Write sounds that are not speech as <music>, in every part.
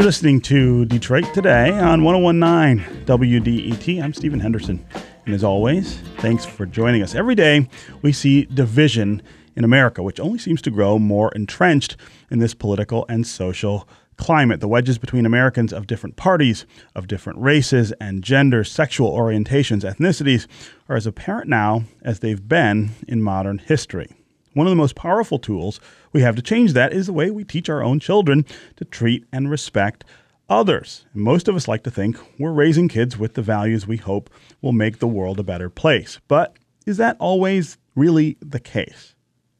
You're listening to Detroit Today on 1019 WDET. I'm Stephen Henderson. And as always, thanks for joining us. Every day we see division in America, which only seems to grow more entrenched in this political and social climate. The wedges between Americans of different parties, of different races and genders, sexual orientations, ethnicities are as apparent now as they've been in modern history. One of the most powerful tools we have to change that is the way we teach our own children to treat and respect others. Most of us like to think we're raising kids with the values we hope will make the world a better place. But is that always really the case?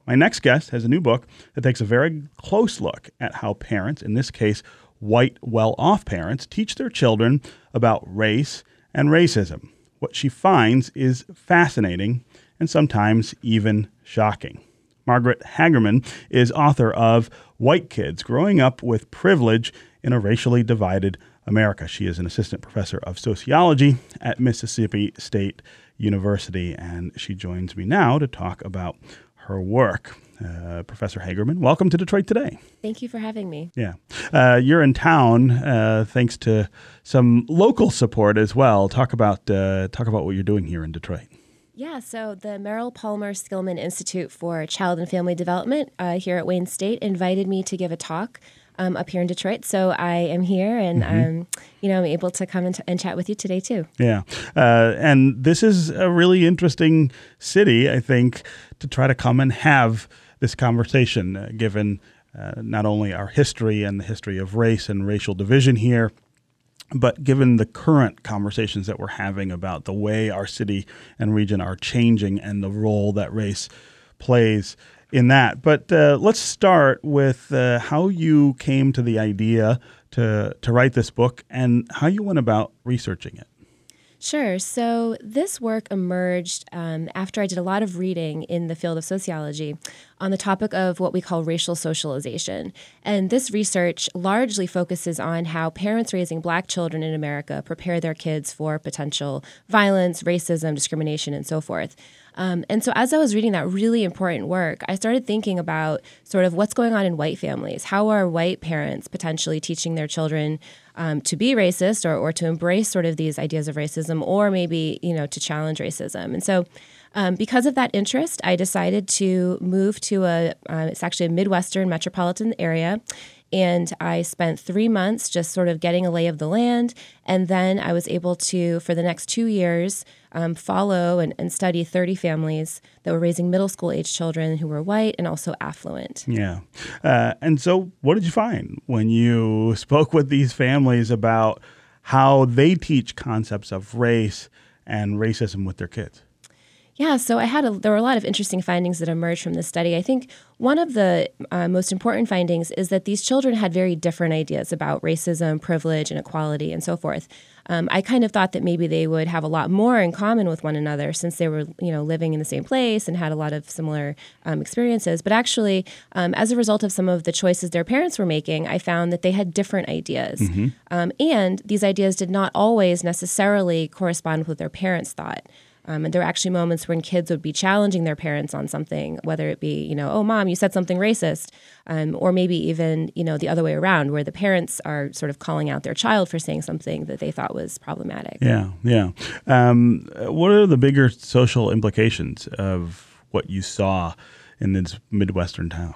My next guest has a new book that takes a very close look at how parents, in this case, white, well off parents, teach their children about race and racism. What she finds is fascinating and sometimes even shocking. Margaret Hagerman is author of White Kids Growing Up with Privilege in a Racially Divided America. She is an assistant professor of sociology at Mississippi State University, and she joins me now to talk about her work. Uh, Professor Hagerman, welcome to Detroit Today. Thank you for having me. Yeah. Uh, you're in town uh, thanks to some local support as well. Talk about, uh, talk about what you're doing here in Detroit. Yeah, so the Merrill Palmer Skillman Institute for Child and Family Development uh, here at Wayne State invited me to give a talk um, up here in Detroit. So I am here, and mm-hmm. um, you know I'm able to come and, t- and, chat with you today too. Yeah, uh, and this is a really interesting city, I think, to try to come and have this conversation, uh, given uh, not only our history and the history of race and racial division here but given the current conversations that we're having about the way our city and region are changing and the role that race plays in that. But uh, let's start with uh, how you came to the idea to, to write this book and how you went about researching it. Sure. So this work emerged um, after I did a lot of reading in the field of sociology on the topic of what we call racial socialization. And this research largely focuses on how parents raising black children in America prepare their kids for potential violence, racism, discrimination, and so forth. Um, and so, as I was reading that really important work, I started thinking about sort of what's going on in white families. How are white parents potentially teaching their children um, to be racist or, or to embrace sort of these ideas of racism, or maybe, you know, to challenge racism? And so, um, because of that interest, I decided to move to a, uh, it's actually a Midwestern metropolitan area and I spent three months just sort of getting a lay of the land. And then I was able to, for the next two years, um, follow and, and, study 30 families that were raising middle school age children who were white and also affluent. Yeah. Uh, and so, what did you find when you <laughs> spoke with these families about how they teach concepts of race and racism with their kids? Yeah, so I had a, there were a lot of interesting findings that emerged from this study. I think one of the uh, most important findings is that these children had very different ideas about racism, privilege, and equality, and so forth. Um, I kind of thought that maybe they would have a lot more in common with one another since they were, you know, living in the same place and had a lot of similar um, experiences. But actually, um, as a result of some of the choices their parents were making, I found that they had different ideas, mm-hmm. Um, and these ideas did not always necessarily correspond with what their parents thought. Um, and there were actually moments when kids would be challenging their parents on something, whether it be, you know, oh, mom, you said something racist, um, or maybe even, you know, the other way around, where the parents are sort of calling out their child for saying something that they thought was problematic. Yeah, yeah. Um, what are the bigger social implications of what you saw in this Midwestern town?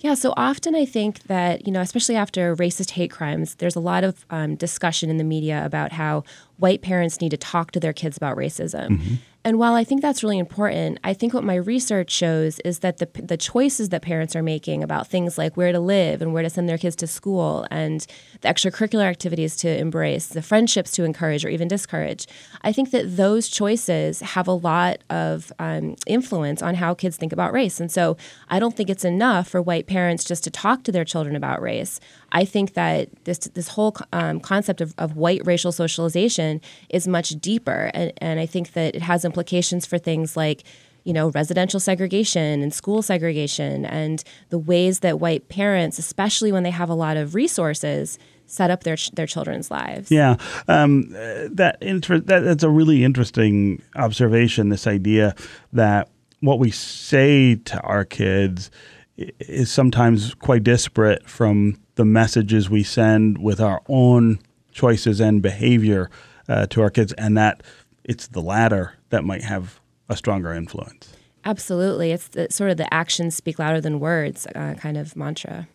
Yeah, so often I think that, you know, especially after racist hate crimes, there's a lot of um, discussion in the media about how white parents need to talk to their kids about racism. Mm-hmm. And while I think that's really important, I think what my research shows is that the, the choices that parents are making about things like where to live and where to send their kids to school and the extracurricular activities to embrace, the friendships to encourage or even discourage, I think that those choices have a lot of um, influence on how kids think about race. And so I don't think it's enough for white parents just to talk to their children about race. I think that this this whole um, concept of, of white racial socialization is much deeper, and, and I think that it has implications for things like you know, residential segregation and school segregation, and the ways that white parents, especially when they have a lot of resources, set up their their children's lives. Yeah, um, that, inter- that that's a really interesting observation. This idea that what we say to our kids is sometimes quite disparate from the messages we send with our own choices and behavior uh, to our kids, and that it's the latter that might have a stronger influence. Absolutely. It's the, sort of the actions speak louder than words uh, kind of mantra.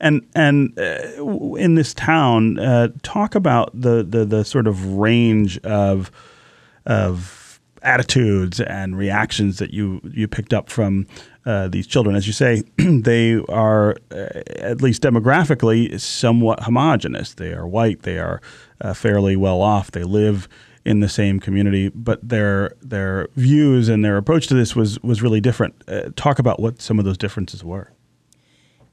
And and uh, in this town, uh, talk about the, the the sort of range of of attitudes and reactions that you you picked up from uh, these children. As you say, <clears throat> they are uh, at least demographically somewhat homogenous. They are white. They are uh, fairly well off. They live in the same community, but their their views and their approach to this was was really different. Uh, talk about what some of those differences were.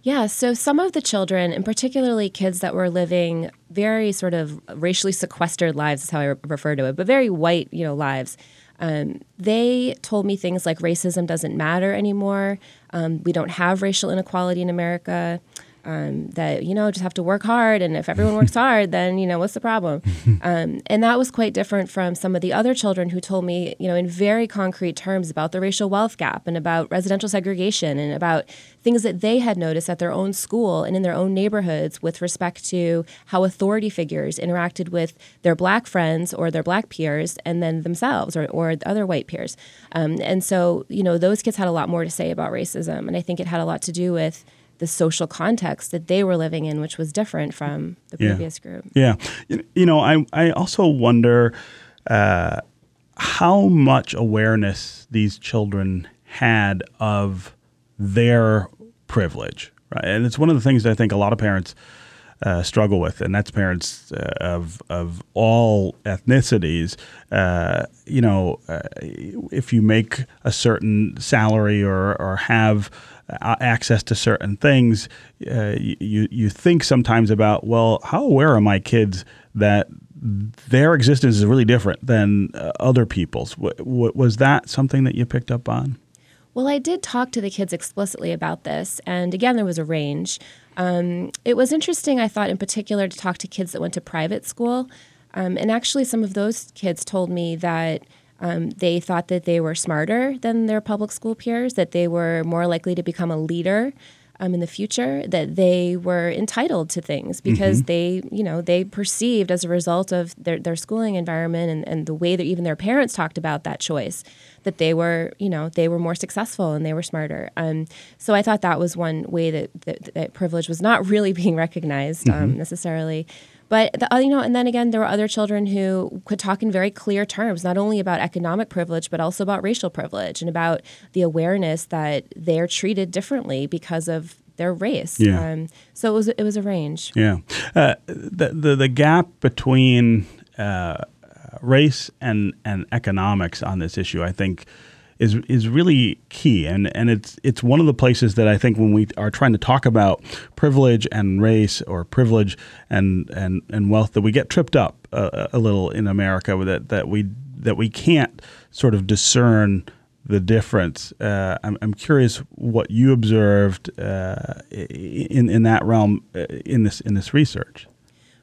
Yeah, so some of the children, and particularly kids that were living very sort of racially sequestered lives, is how I refer to it, but very white, you know, lives. Um, they told me things like racism doesn't matter anymore. Um, we don't have racial inequality in America um, that you know just have to work hard and if everyone works <laughs> hard then you know what's the problem? <laughs> Um, and that was quite different from some of the other children who told me you know in very concrete terms about the racial wealth gap and about residential segregation and about things that they had noticed at their own school and in their own neighborhoods with respect to how authority figures interacted with their black friends or their black peers and then themselves or, or other white peers. Um, and so you know those kids had a lot more to say about racism and i think it had a lot to do with the social context that they were living in, which was different from the yeah. previous group. Yeah. You know, I, I also wonder uh, how much awareness these children had of their privilege, right? And it's one of the things that I think a lot of parents uh, struggle with, and that's parents uh, of of all ethnicities. Uh, you know, uh, if you make a certain salary or or have uh, access to certain things, uh, you you think sometimes about well, how aware are my kids that their existence is really different than uh, other people's? W- w- was that something that you picked up on? Well, I did talk to the kids explicitly about this, and again, there was a range. Um, it was interesting, I thought, in particular, to talk to kids that went to private school. Um, and actually, some of those kids told me that um, they thought that they were smarter than their public school peers, that they were more likely to become a leader um, in the future, that they were entitled to things because mm-hmm. they, you know, they perceived as a result of their, their schooling environment and, and the way that even their parents talked about that choice, that they were, you know, they were more successful and they were smarter. Um, so I thought that was one way that, that, that privilege was not <laughs> really being recognized um, mm-hmm. necessarily. But the, you know, and then again, there were other children who could talk in very clear terms, not only about economic privilege, but also about racial privilege and about the awareness that they're treated differently because of their race. Yeah. Um, so it was it was a range. Yeah. Uh, the, the the gap between uh, race and and economics on this issue, I think is is really key, and and it's it's one of the places that I think when we are trying to talk about privilege and race or privilege and and and wealth that we get tripped up a, a little in America that that we that we can't sort of discern the difference. Uh, I'm, I'm curious what you observed uh, in in that realm uh, in this in this research.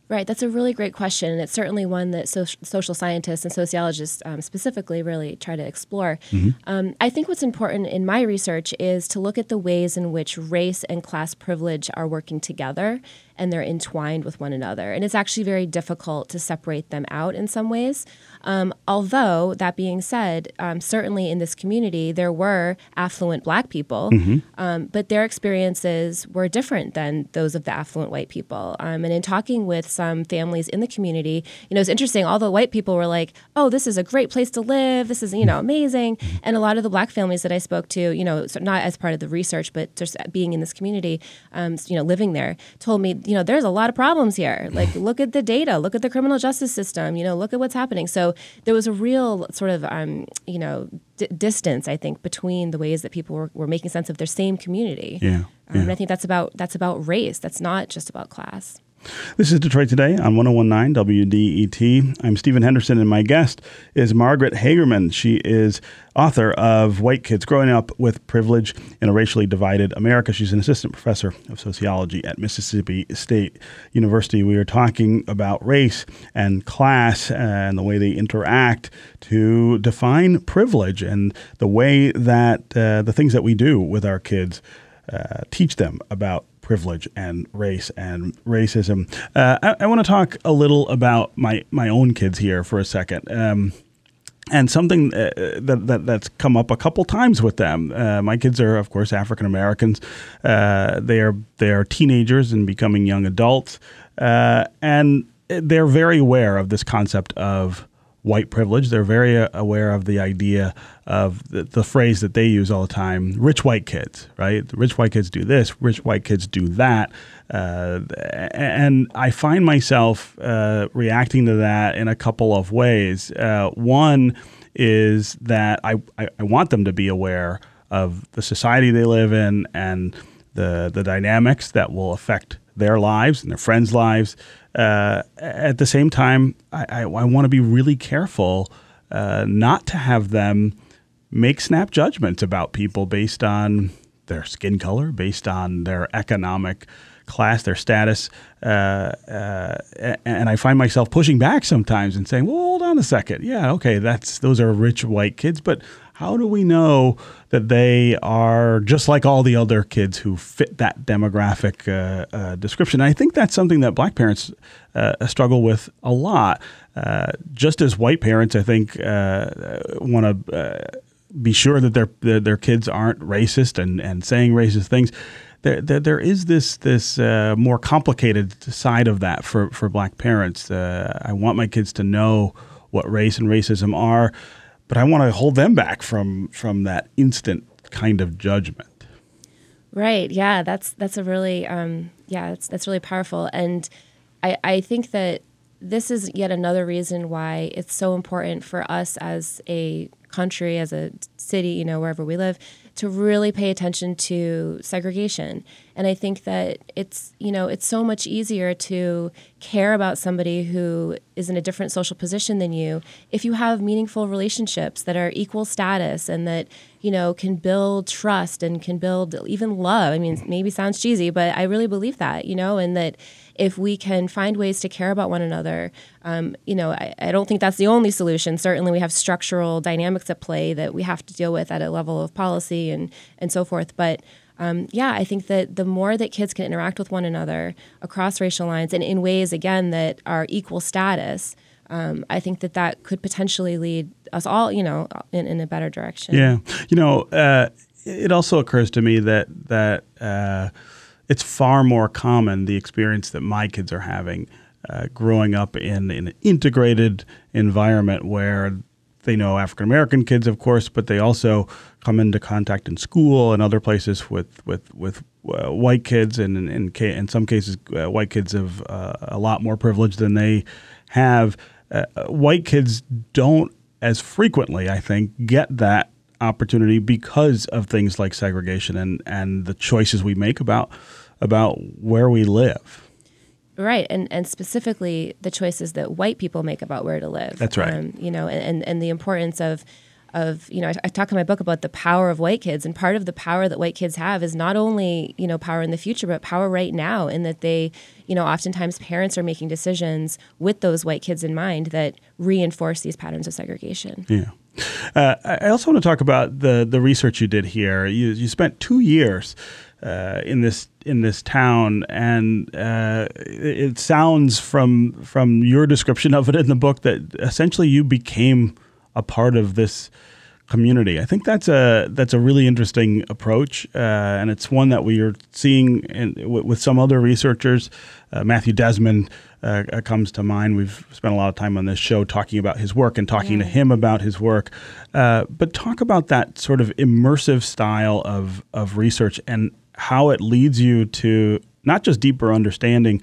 Right, that's a really great question, and it's certainly one that so- social scientists and sociologists um, specifically really try to explore. Mm-hmm. Um, I think what's important in my research is to look at the ways in which race and class privilege are working together and they're entwined with one another. And it's actually very difficult to separate them out in some ways. Um, although, that being said, um, certainly in this community, there were affluent black people, mm-hmm. um, but their experiences were different than those of the affluent white people. Um, and in talking with some families in the community, you know, it's interesting. All the white people were like, oh, this is a great place to live. This is, you know, amazing. And a lot of the black families that I spoke to, you know, so not as part of the research, but just being in this community, um, you know, living there, told me, you know, there's a lot of problems here. <sighs> Like, look at the data, look at the criminal justice system, you know, look at what's happening. So there was a real sort of, um, you know, d- distance, I think, between the ways that people were, were making sense of their same community. Yeah. Um, And I think that's about that's about race. That's not just about class. This is Detroit Today on 1019 WDET. I'm Stephen Henderson, and my guest is Margaret Hagerman. She is author of White Kids Growing Up with Privilege in a Racially Divided America. She's an assistant professor of sociology at Mississippi State University. We are talking about race and class and the way they interact to define privilege and the way that uh, the things that we do with our kids uh, teach them about privilege and race and racism. Uh, I, I want to talk a little about my my own kids here for a second. Um, and something uh, that, that, that's come up a couple times with them. Uh, my kids are, of course, African Americans. Uh, they are they are teenagers and becoming young adults, uh, and they're very aware of this concept of white privilege. They're very uh, aware of the idea of the, the, phrase that they use all the time rich white kids, right? The rich white kids do this, rich white kids do that. Uh, and I find myself uh, reacting to that in a couple of ways. Uh, one is that I, I, I want them to be aware of the society they live in and the, the dynamics that will affect their lives and their friends' lives. Uh, at the same time, I, I, I want to be really careful uh, not to have them make snap judgments about people based on their skin color, based on their economic class, their status. Uh, uh, and I find myself pushing back sometimes and saying, well, hold on a second. Yeah, okay, that's those are rich white kids, but how do we know that they are just like all the other kids who fit that demographic uh, uh, description? And I think that's something that black parents uh, struggle with a lot. Uh, just as white parents, I think, uh, want to uh, be sure that their, their, their kids aren't racist and, and saying racist things. There, there, there is this this more complicated side of that for, for black parents. I want my kids to know what race and racism are but I want to hold them back from from that instant kind of judgment. Right. Yeah. That's that's a really um, yeah. That's that's really powerful, and I I think that this is yet another reason why it's so important for us as a country, as a city, you know, wherever we live, to really pay attention to segregation. And I think that it's, you know, it's so much easier to care about somebody who is in a different social position than you if you have meaningful relationships that are equal status and that, you know, can build trust and can build even love. I mean, maybe sounds cheesy, but I really believe that, you know, and that if we can find ways to care about one another, um, you know, I, I, don't think that's the only solution. Certainly, we have structural dynamics at play that we have to deal with at a level of policy and and so forth. But um, yeah, I think that the more that kids can interact with one another across racial lines and in ways again that are equal status. Um, I think that that could potentially lead us all, you know, in, in a better direction. Yeah, you know, uh, it also occurs to me that that uh, it's far more common the experience that my kids are having uh, growing up in, in an integrated environment where they know African American kids, of course, but they also come into contact in school and other places with with with uh, white kids, and in, in, in some cases, uh, white kids have uh, a lot more privilege than they have. Uh, white kids don't as frequently, I think, get that opportunity because of things like segregation and and the choices we make about about where we live. Right, and and specifically the choices that white people make about where to live. That's right. Um, you know, and and the importance of of you know I, I, talk in my book about the power of white kids and part of the power that white kids have is not only you know power in the future but power right now in that they you know oftentimes parents are making decisions with those white kids in mind that reinforce these patterns of segregation yeah uh, I also want to talk about the the research you did here. You you spent two years uh, in this in this town, and uh, it, sounds from from your description of it in the book that essentially you became a part of this community. I think that's a that's a really interesting approach, uh, and it's one that we are seeing in, w- with some other researchers. Uh, Matthew Desmond uh, uh, comes to mind. We've spent a lot of time on this show talking about his work and talking yeah. to him about his work. Uh, but talk about that sort of immersive style of of research and how it leads you to not just deeper understanding,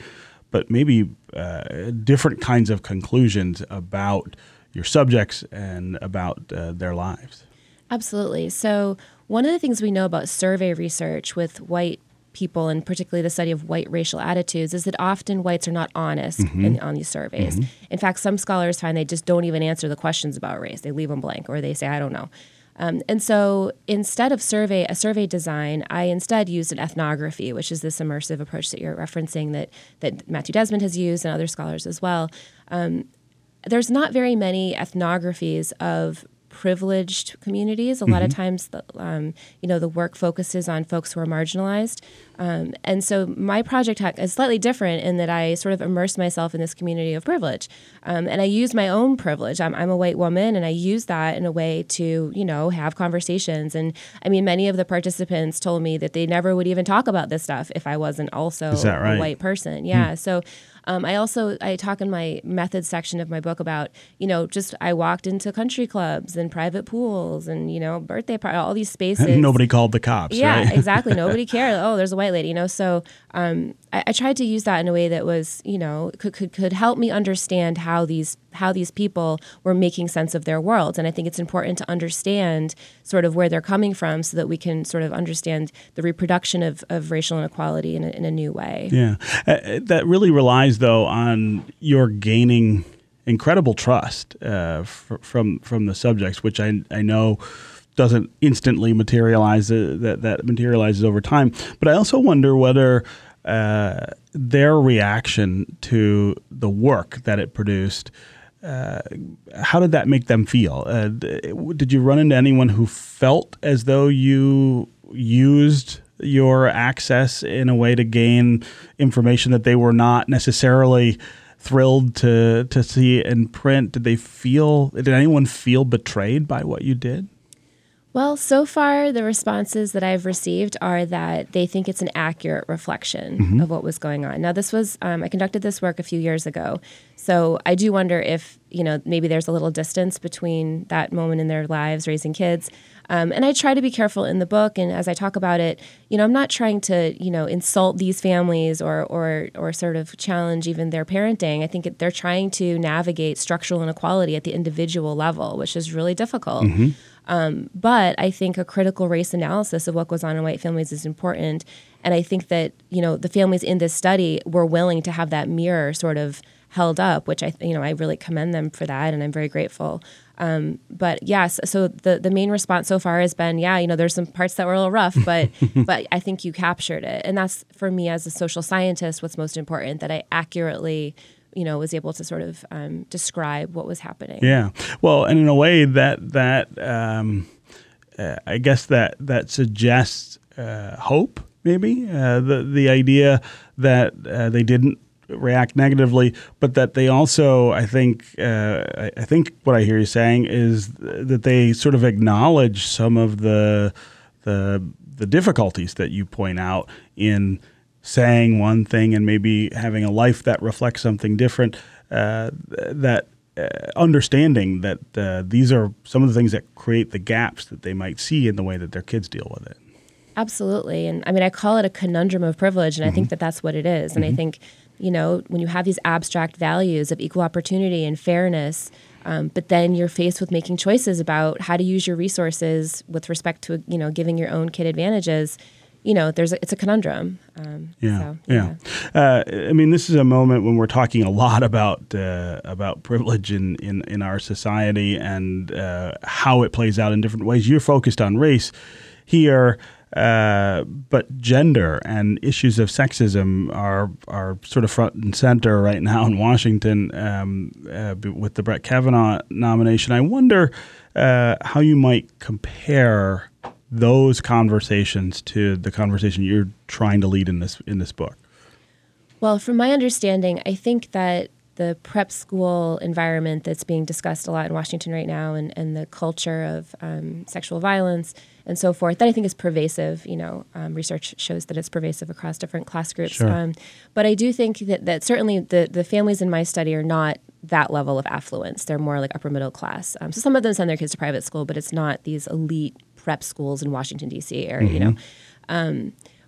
but maybe uh, different kinds of conclusions about your subjects and about uh, their lives. Absolutely. So, one of the things we know about survey research with white people, and particularly the study of white racial attitudes, is that often whites are not honest mm-hmm. in, on these surveys. Mm-hmm. In fact, some scholars find they just don't even answer the questions about race; they leave them blank, or they say, "I don't know." Um, and so instead of survey a survey design, I instead used an ethnography, which is this immersive approach that you're referencing that that Matthew Desmond has used and other scholars as well. Um, there's not very many ethnographies of privileged communities. A lot of times, the, um, you know, the work focuses on folks who are marginalized. Um, and so my project ha- is slightly different in that I sort of immerse myself in this community of privilege. Um, and I use my own privilege. I'm, I'm a white woman, and I use that in a way to, you know, have conversations. And I mean, many of the participants told me that they never would even talk about this stuff if I wasn't also right? a white person. Yeah. So um, I also I talk in my methods section of my book about you know just I walked into country clubs and private pools and you know birthday party all these <laughs> spaces. Nobody called the cops. Yeah, right? exactly. <laughs> Nobody cared. Oh, there's a white lady, you know. So um, I, I tried to use that in a way that was, you know, could, could could help me understand how these how these people were making sense of their world. And I think it's important to understand sort of where they're coming from, so that we can sort of understand the reproduction of, of racial inequality in a, in a new way. Yeah, uh, that really relies though on your gaining incredible trust uh, f- from from the subjects, which I I know doesn't instantly materialize uh, that that materializes over time. But I also wonder whether uh, their reaction to the work that it produced. Uh, how did that make them feel? Uh, did you run into anyone who felt as though you used your access in a way to gain information that they were not necessarily thrilled to to see in print? Did they feel? Did anyone feel betrayed by what you did? Well, so far, the responses that I've received are that they think it's an accurate reflection of what was going on. Now, this was, um, I conducted this work a few years ago. So I do wonder if, you know, maybe there's a little distance between that moment in their lives raising kids. Um, and I try to be careful in the book. And as I talk about it, you know, I'm not trying to, you know, insult these families or, or, or sort of challenge even their parenting. I think it, they're trying to navigate structural inequality at the individual level, which is really difficult. Um, but I think a critical race analysis of what goes on in white families is important. And I think that, you know, the families in this study were willing to have that mirror sort of held up, which I, you know, I really commend them for that. And I'm very grateful. Um, but yes, so the, the main response so far has been, yeah, you know, there's some parts that were a little rough, but, <laughs> but I think you captured it. And that's for me as a social scientist, what's most important that I accurately, you know, was able to sort of um, describe what was happening. Yeah. Well, and in a way that that um, uh, I guess that that suggests uh, hope. Maybe uh, the the idea that uh, they didn't react negatively, but that they also, I think, uh, I, I think what I hear you saying is that they sort of acknowledge some of the the the difficulties that you point out in saying one thing and maybe having a life that reflects something different. Uh, that uh, understanding that uh, these are some of the things that create the gaps that they might see in the way that their kids deal with it. Absolutely. And I mean, I call it a conundrum of privilege, and I think that that's what it is. And I think, you know, when you have these abstract values of equal opportunity and fairness, um, but then you're faced with making choices about how to use your resources with respect to, you know, giving your own kid advantages. You know, there's a, it's a conundrum. Um, Yeah, so, yeah. Uh, I mean, this is a moment when we're talking a lot about uh, about privilege in, in, in our society and uh, how it plays out in different ways. You're focused on race here, uh, but gender and issues of sexism are are sort of front and center right now in Washington um, uh, with the Brett Kavanaugh nomination. I wonder uh, how you might compare those conversations to the conversation you're trying to lead in this in this book. Well, from my understanding, I think that the prep school environment that's being discussed a lot in Washington right now and, and the culture of um, sexual violence and so forth, that I think is pervasive. You know, um, research shows that it's pervasive across different class groups. Sure. Um, but I do think that, that certainly the, the families in my study are not that level of affluence. They're more like upper middle class. Um, so some of them send their kids to private school, but it's not these elite prep schools in Washington, D.C. area, you know.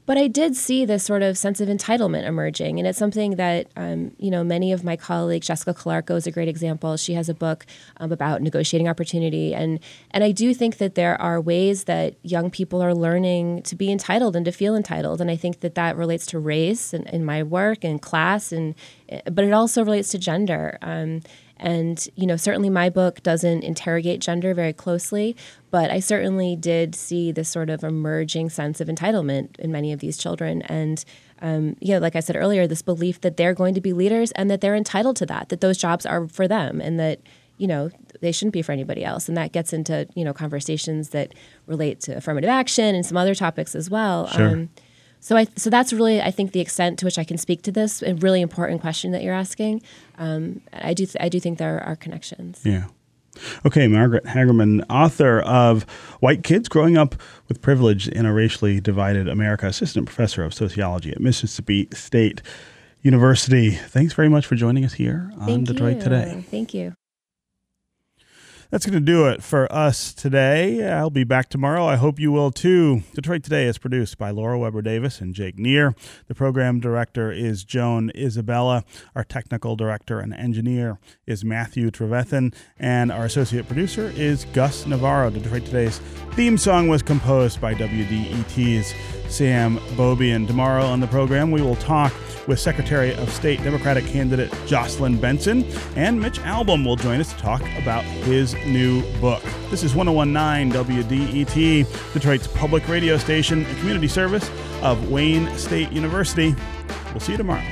But I did see this sort of sense of entitlement emerging, and it's something that um, you know many of my colleagues. Jessica Calarco is a great example. She has a book um, about negotiating opportunity, and and I do think that there are ways that young people are learning to be entitled and to feel entitled, and I think that that relates to race and in my work and class, and but it also relates to gender. Um, and, you know, certainly my book doesn't interrogate gender very closely, but I certainly did see this sort of emerging sense of entitlement in many of these children. And, um, you know, like I said earlier, this belief that they're going to be leaders and that they're entitled to that, that those jobs are for them, and that, you know, they shouldn't be for anybody else. And that gets into, you know, conversations that relate to affirmative action and some other topics as well. Sure. Um, so I so that's really I think the extent to which I can speak to this a really important question that you're asking. Um, I do th- I do think there are connections. Yeah. Okay, Margaret Hagerman, author of White Kids Growing Up with Privilege in a Racially Divided America, assistant professor of sociology at Mississippi State University. Thanks very much for joining us here on Thank Detroit you. Today. Thank you. That's going to do it for us today. I'll be back tomorrow. I hope you will too. Detroit Today is produced by Laura Weber Davis and Jake Neer. The program director is Joan Isabella. Our technical director and engineer is Matthew Trevethan. And our associate producer is Gus Navarro. Detroit Today's theme song was composed by WDET's Sam Bobian. Tomorrow on the program, we will talk with Secretary of State Democratic candidate Jocelyn Benson, and Mitch Albom will join us to talk about his new book. This is 1019 WDET, Detroit's public radio station and community service of Wayne State University. We'll see you tomorrow.